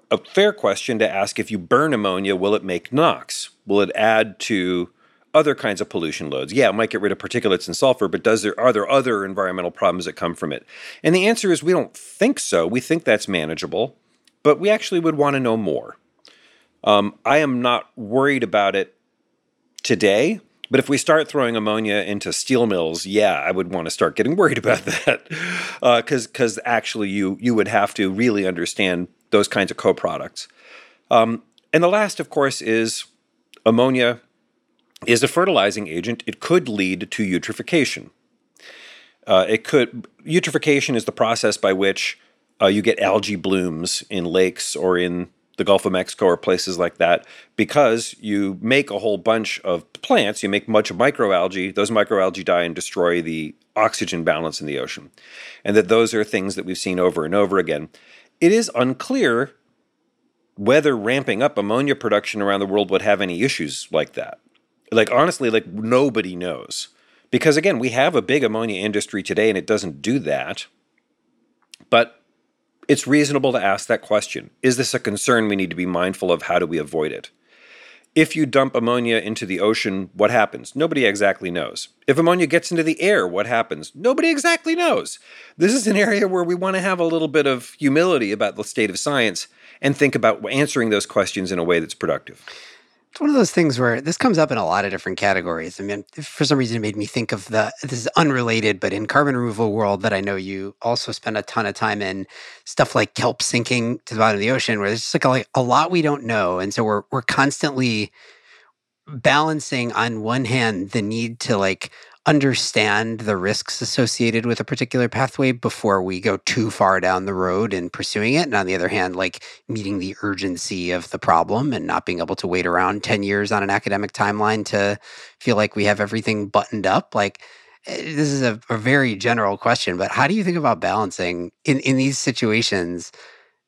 Speaker 3: a fair question to ask if you burn ammonia, will it make NOx? Will it add to other kinds of pollution loads? Yeah, it might get rid of particulates and sulfur, but does there are there other environmental problems that come from it? And the answer is we don't think so. We think that's manageable, but we actually would want to know more. Um, I am not worried about it today. But if we start throwing ammonia into steel mills, yeah, I would want to start getting worried about that, because uh, because actually you you would have to really understand those kinds of co-products. Um, and the last, of course, is ammonia is a fertilizing agent. It could lead to eutrophication. Uh, it could eutrophication is the process by which uh, you get algae blooms in lakes or in the Gulf of Mexico or places like that because you make a whole bunch of plants, you make much of microalgae, those microalgae die and destroy the oxygen balance in the ocean. And that those are things that we've seen over and over again. It is unclear whether ramping up ammonia production around the world would have any issues like that. Like, honestly, like nobody knows. Because again, we have a big ammonia industry today and it doesn't do that. But it's reasonable to ask that question. Is this a concern we need to be mindful of? How do we avoid it? If you dump ammonia into the ocean, what happens? Nobody exactly knows. If ammonia gets into the air, what happens? Nobody exactly knows. This is an area where we want to have a little bit of humility about the state of science and think about answering those questions in a way that's productive
Speaker 2: it's one of those things where this comes up in a lot of different categories. I mean, for some reason, it made me think of the this is unrelated, but in carbon removal world that I know you also spend a ton of time in stuff like kelp sinking to the bottom of the ocean, where there's just like a, like a lot we don't know, and so we're we're constantly balancing on one hand the need to like understand the risks associated with a particular pathway before we go too far down the road in pursuing it. And on the other hand, like meeting the urgency of the problem and not being able to wait around 10 years on an academic timeline to feel like we have everything buttoned up. Like, eh, this is a, a very general question, but how do you think about balancing in, in these situations?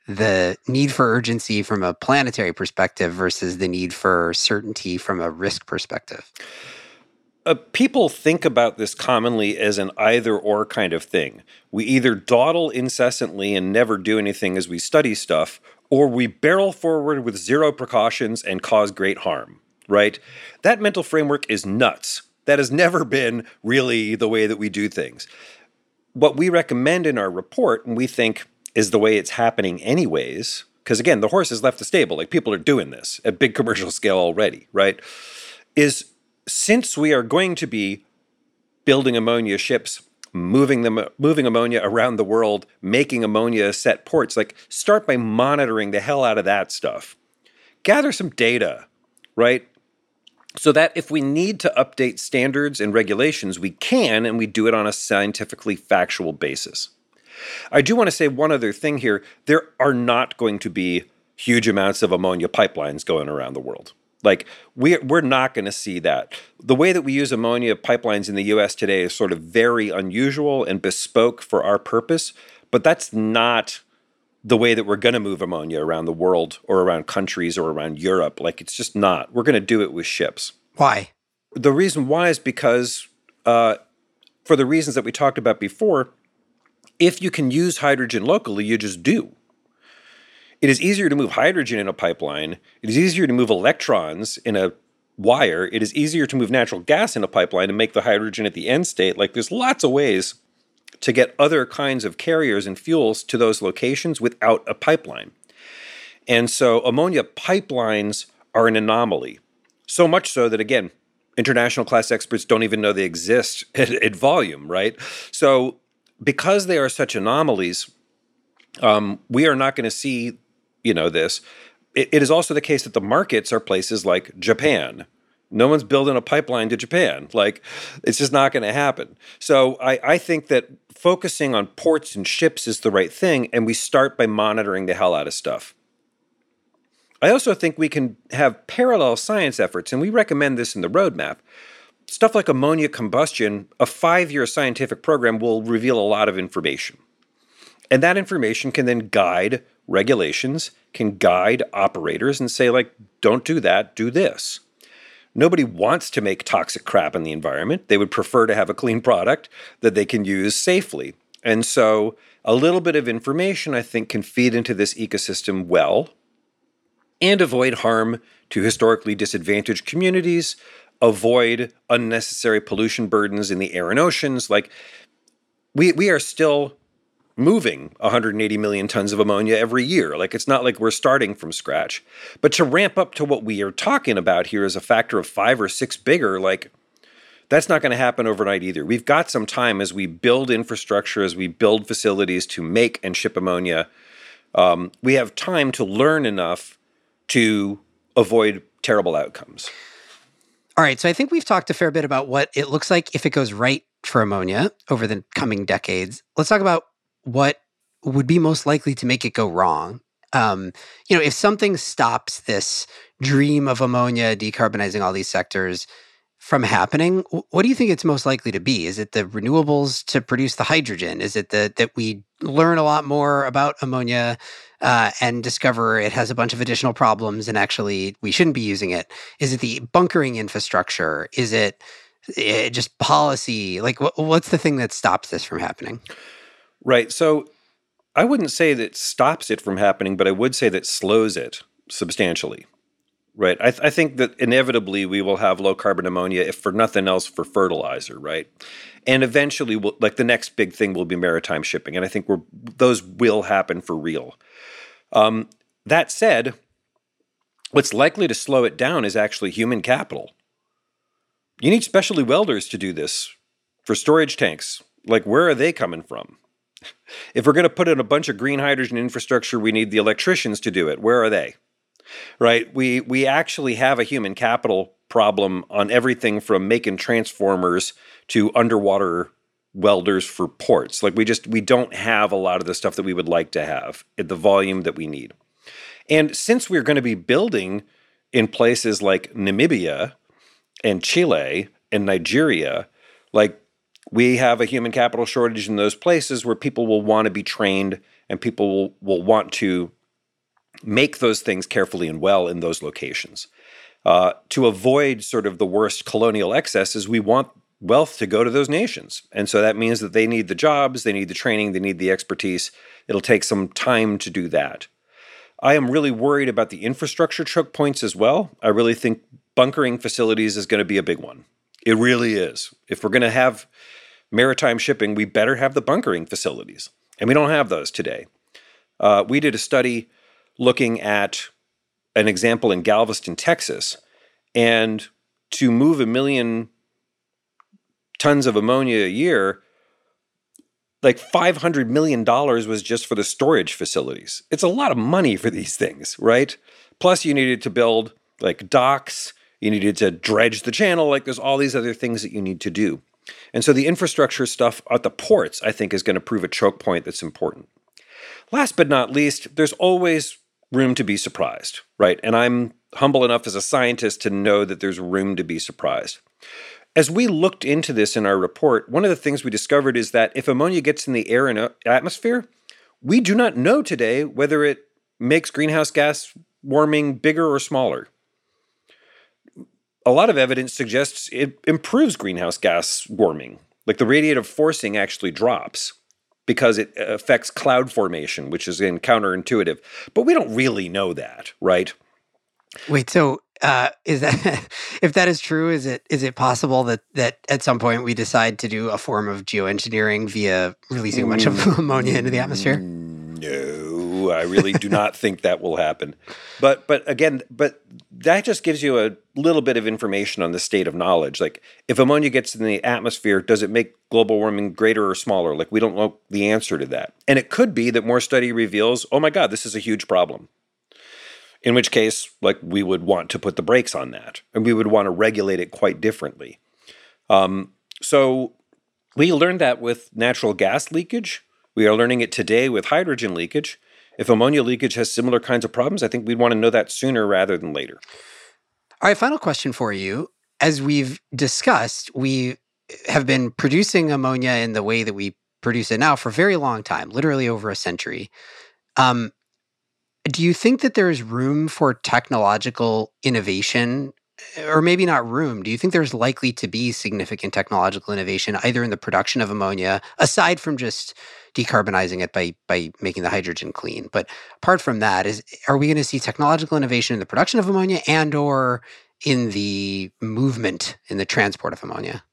Speaker 2: the need for urgency from a planetary perspective versus the need for certainty from a risk perspective?
Speaker 3: Uh, people think about this commonly as an either or kind of thing. We either dawdle incessantly and never do anything as we study stuff, or we barrel forward with zero precautions and cause great harm, right? That mental framework is nuts. That has never been really the way that we do things. What we recommend in our report, and we think is the way it's happening anyways, because again, the horse has left the stable. Like people are doing this at big commercial scale already, right? Is since we are going to be building ammonia ships, moving them moving ammonia around the world, making ammonia set ports, like start by monitoring the hell out of that stuff. Gather some data, right? So that if we need to update standards and regulations, we can and we do it on a scientifically factual basis. I do want to say one other thing here. There are not going to be huge amounts of ammonia pipelines going around the world. Like we're we're not going to see that. The way that we use ammonia pipelines in the U.S. today is sort of very unusual and bespoke for our purpose, but that's not the way that we're going to move ammonia around the world or around countries or around Europe. Like it's just not. We're going to do it with ships.
Speaker 2: Why?
Speaker 3: The reason why is because, uh, for the reasons that we talked about before, if you can use hydrogen locally, you just do It is easier to move hydrogen in a pipeline. It is easier to move electrons in a wire. It is easier to move natural gas in a pipeline and make the hydrogen at the end state. Like there's lots of ways to get other kinds of carriers and fuels to those locations without a pipeline. And so ammonia pipelines are an anomaly. So much so that, again, international class experts don't even know they exist at, at volume, right? So, because they are such anomalies, um, we are not going to see, you know, this. It, it is also the case that the markets are places like Japan. No one's building a pipeline to Japan. Like, it's just not going to happen. So, I, I think that focusing on ports and ships is the right thing, and we start by monitoring the hell out of stuff. I also think we can have parallel science efforts, and we recommend this in the roadmap. Stuff like ammonia combustion, a five year scientific program will reveal a lot of information. And that information can then guide regulations, can guide operators and say, like, don't do that, do this. Nobody wants to make toxic crap in the environment. They would prefer to have a clean product that they can use safely. And so, a little bit of information, I think, can feed into this ecosystem well and avoid harm to historically disadvantaged communities, avoid unnecessary pollution burdens in the air and oceans. Like, we, we are still moving 180 million tons of ammonia every year. Like, it's not like we're starting from scratch. But to ramp up to what we are talking about here is a factor of five or six bigger, like, that's not going to happen overnight either. We've got some time as we build infrastructure, as we build facilities to make and ship ammonia. Um, we have time to learn enough to avoid terrible outcomes.
Speaker 2: All right. So I think we've talked a fair bit about what it looks like if it goes right for ammonia over the coming decades. Let's talk about what would be most likely to make it go wrong. Um, you know, if something stops this dream of ammonia decarbonizing all these sectors from happening, what do you think it's most likely to be? Is it the renewables to produce the hydrogen? Is it the, that we learn a lot more about ammonia uh, and discover it has a bunch of additional problems and actually we shouldn't be using it? Is it the bunkering infrastructure? Is it, it just policy? Like, wh- what's the thing that stops this from happening?
Speaker 3: Right. So I wouldn't say that stops it from happening, but I would say that slows it substantially. Right. I, th- I, think that inevitably we will have low carbon ammonia, if for nothing else, for fertilizer. Right. And eventually, we'll, like the next big thing will be maritime shipping. And I think we're, those will happen for real. Um, that said, what's likely to slow it down is actually human capital. You need specialty welders to do this for storage tanks. Like, where are they coming from? If we're going to put in a bunch of green hydrogen infrastructure, we need the electricians to do it. Where are they? right? We we actually have a human capital problem on everything from making transformers to underwater welders for ports. Like we just we don't have a lot of the stuff that we would like to have at the volume that we need. And since we're going to be building in places like Namibia and Chile and Nigeria, like we have a human capital shortage in those places where people will want to be trained and people will, will want to make those things carefully and well in those locations. Uh, to avoid sort of the worst colonial excesses, we want wealth to go to those nations. And so that means that they need the jobs, they need the training, they need the expertise. It'll take some time to do that. I am really worried about the infrastructure choke points as well. I really think bunkering facilities is going to be a big one. It really is. If we're going to have maritime shipping, we better have the bunkering facilities. And we don't have those today. Uh, we did a study looking at an example in Galveston, Texas, and to move a million tons of ammonia a year, like $500 million was just for the storage facilities. It's a lot of money for these things, right? Plus, you needed to build like docks, you needed to dredge the channel, like there's all these other things that you need to do. And so the infrastructure stuff at the ports, I think, is going to prove a choke point that's important. Last but not least, there's always room to be surprised, right? And I'm humble enough as a scientist to know that there's room to be surprised. As we looked into this in our report, one of the things we discovered is that if ammonia gets in the air and uh, atmosphere, we do not know today whether it makes greenhouse gas warming bigger or smaller. A lot of evidence suggests it improves greenhouse gas warming, like the radiative forcing actually drops. because it affects cloud formation, which is in counterintuitive. But we don't really know that, right?
Speaker 2: Wait, so uh, is that if that is true, is it is it possible that that at some point we decide to do a form of geoengineering via releasing a bunch of
Speaker 3: Mm.
Speaker 2: ammonia into the atmosphere?
Speaker 3: No, I really do not think that will happen. But but again, but that just gives you a little bit of information on the state of knowledge. Like if ammonia gets in the atmosphere, does it make global warming greater or smaller? Like we don't know the answer to that. And it could be that more study reveals, oh my God, this is a huge problem. In which case, like we would want to put the brakes on that, and we would want to regulate it quite differently. Um, so we learned that with natural gas leakage. We are learning it today with hydrogen leakage. If ammonia leakage has similar kinds of problems, I think we'd want to know that sooner rather than later.
Speaker 2: All right, final question for you. As we've discussed, we have been producing ammonia in the way that we produce it now for a very long time, literally over a century. Um, do you think that there is room for technological innovation? Or maybe not room. Do you think there's likely to be significant technological innovation either in the production of ammonia, aside from just decarbonizing it by by making the hydrogen clean? But apart from that, is are we going to see technological innovation in the production of ammonia and or in the movement in the transport of ammonia?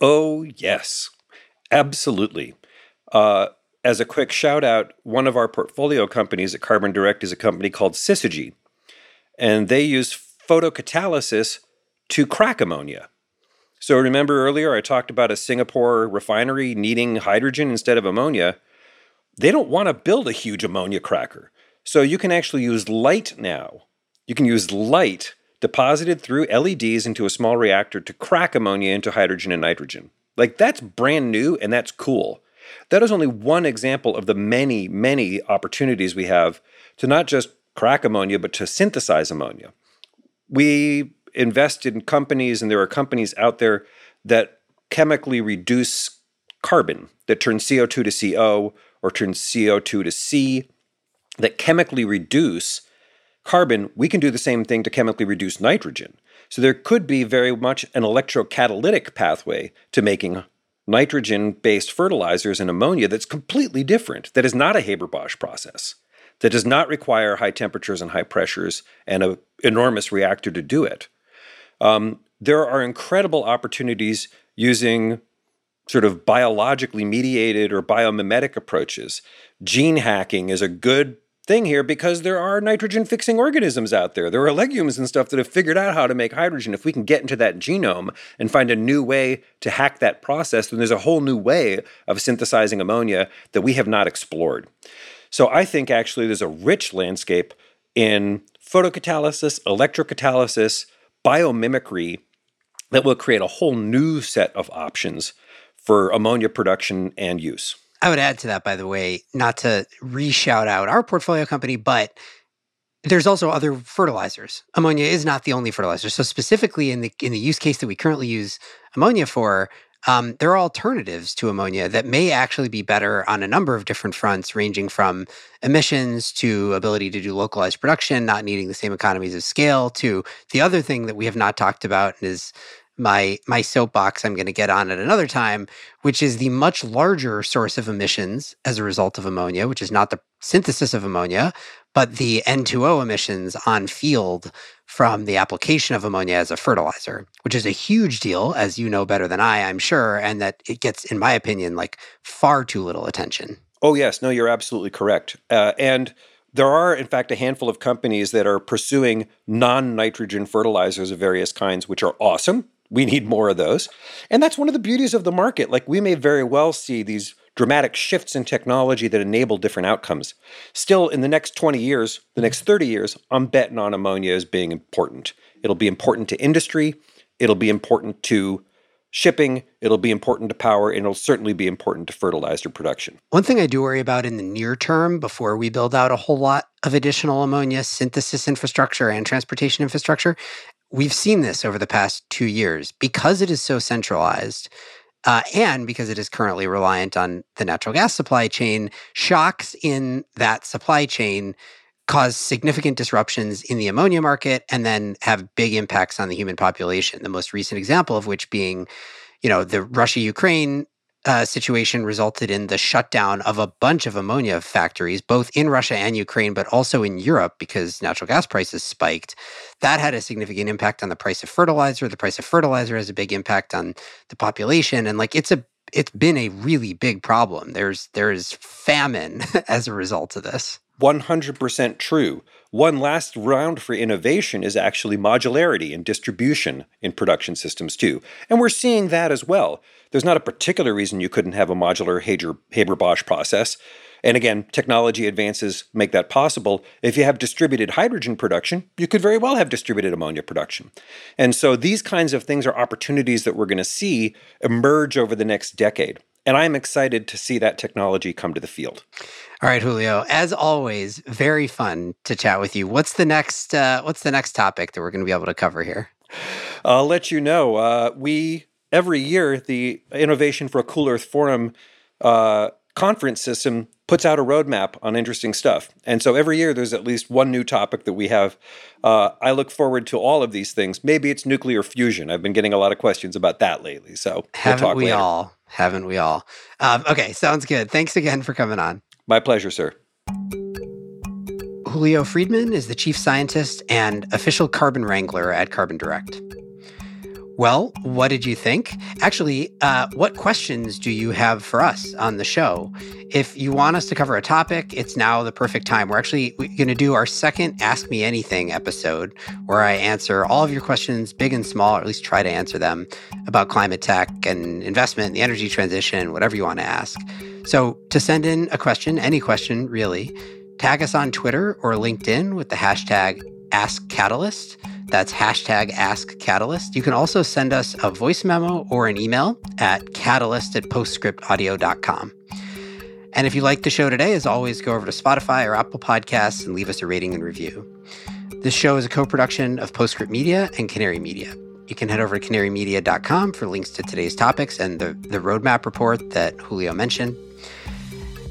Speaker 3: Oh, yes, absolutely. Uh, as a quick shout out, one of our portfolio companies at Carbon Direct is a company called Syzygy, and they use photocatalysis to crack ammonia. So remember earlier I talked about a Singapore refinery needing hydrogen instead of ammonia. They don't want to build a huge ammonia cracker. So you can actually use light now. You can use light deposited through LEDs into a small reactor to crack ammonia into hydrogen and nitrogen. Like that's brand new and that's cool. That is only one example of the many, many opportunities we have to not just crack ammonia, but to synthesize ammonia. We invest in companies, and there are companies out there that chemically reduce carbon, that turn CO2 to CO or turn CO2 to C, that chemically reduce carbon. We can do the same thing to chemically reduce nitrogen. So there could be very much an electrocatalytic pathway to making nitrogen based fertilizers and ammonia that's completely different, that is not a Haber Bosch process, that does not require high temperatures and high pressures and an enormous reactor to do it. Um, there are incredible opportunities using sort of biologically mediated or biomimetic approaches. Gene hacking is a good thing here because there are nitrogen fixing organisms out there. There are legumes and stuff that have figured out how to make hydrogen. If we can get into that genome and find a new way to hack that process, then there's a whole new way of synthesizing ammonia that we have not explored. So I think actually there's a rich landscape in photocatalysis, electrocatalysis, biomimicry that will create a whole new set of options for ammonia production and use.
Speaker 2: I would add to that, by the way, not to re shout out our portfolio company, but there's also other fertilizers. Ammonia is not the only fertilizer. So specifically in the in the use case that we currently use ammonia for, um, there are alternatives to ammonia that may actually be better on a number of different fronts, ranging from emissions to ability to do localized production, not needing the same economies of scale, to the other thing that we have not talked about and is my my soapbox I'm going to get on at another time, which is the much larger source of emissions as a result of ammonia, which is not the synthesis of ammonia, but the N2O emissions on field from the application of ammonia as a fertilizer, which is a huge deal, as you know better than I, I'm sure, and that it gets, in my opinion, like far too little attention.
Speaker 3: Oh, yes. No, you're absolutely correct. Uh, and there are, in fact, a handful of companies that are pursuing non nitrogen fertilizers of various kinds, which are awesome. We need more of those. And that's one of the beauties of the market. Like, we may very well see these dramatic shifts in technology that enable different outcomes. Still, in the next 20 years, the next 30 years, I'm betting on ammonia as being important. It'll be important to industry, it'll be important to shipping, it'll be important to power, and it'll certainly be important to fertilizer production.
Speaker 2: One thing I do worry about in the near term before we build out a whole lot of additional ammonia synthesis infrastructure and transportation infrastructure, we've seen this over the past two years because it is so centralized. Uh, and because it is currently reliant on the natural gas supply chain, shocks in that supply chain cause significant disruptions in the ammonia market and then have big impacts on the human population. The most recent example of which being, you know, the Russia Ukraine uh, situation resulted in the shutdown of a bunch of ammonia factories, both in Russia and Ukraine, but also in Europe because natural gas prices spiked. That had a significant impact on the price of fertilizer. The price of fertilizer has a big impact on the population. And like it's a it's been a really big problem. There's there's famine as a result of this.
Speaker 3: 100% true. One last round for innovation is actually modularity and distribution in production systems, too. And we're seeing that as well. There's not a particular reason you couldn't have a modular Haber Bosch process. And again, technology advances make that possible. If you have distributed hydrogen production, you could very well have distributed ammonia production. And so these kinds of things are opportunities that we're going to see emerge over the next decade. And I'm excited to see that technology come to the field.
Speaker 2: All right, Julio. As always, very fun to chat with you. What's the next? Uh, what's the next topic that we're going to be able to cover here?
Speaker 3: I'll let you know. Uh, we every year the Innovation for a Cool Earth Forum uh, conference system puts out a roadmap on interesting stuff, and so every year there's at least one new topic that we have. Uh, I look forward to all of these things. Maybe it's nuclear fusion. I've been getting a lot of questions about that lately. So
Speaker 2: haven't
Speaker 3: we'll
Speaker 2: we
Speaker 3: later.
Speaker 2: all? Haven't we all? Um, okay, sounds good. Thanks again for coming on.
Speaker 3: My pleasure, sir.
Speaker 2: Julio Friedmann is the chief scientist and official carbon wrangler at Carbon Direct. Well, what did you think? Actually, uh, what questions do you have for us on the show? If you want us to cover a topic, it's now the perfect time. We're actually going to do our second Ask Me Anything episode where I answer all of your questions, big and small, or at least try to answer them about climate tech and investment, the energy transition, whatever you want to ask. So, to send in a question, any question really, tag us on Twitter or LinkedIn with the hashtag AskCatalyst. That's hashtag AskCatalyst. You can also send us a voice memo or an email at catalyst at postscriptaudio.com. And if you like the show today, as always, go over to Spotify or Apple Podcasts and leave us a rating and review. This show is a co production of Postscript Media and Canary Media. You can head over to canarymedia.com for links to today's topics and the, the roadmap report that Julio mentioned.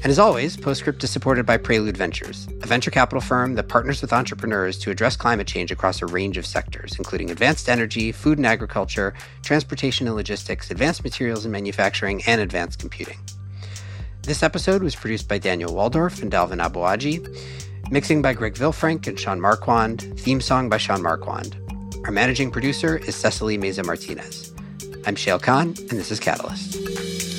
Speaker 2: And as always, Postscript is supported by Prelude Ventures, a venture capital firm that partners with entrepreneurs to address climate change across a range of sectors, including advanced energy, food and agriculture, transportation and logistics, advanced materials and manufacturing, and advanced computing. This episode was produced by Daniel Woldorff and Dalvin Aboagye, mixing by Greg Vilfranc and Sean Marquand, theme song by Sean Marquand. Our managing producer is Cecily Meza Martinez. I'm Shayle Kann, and this is Catalyst.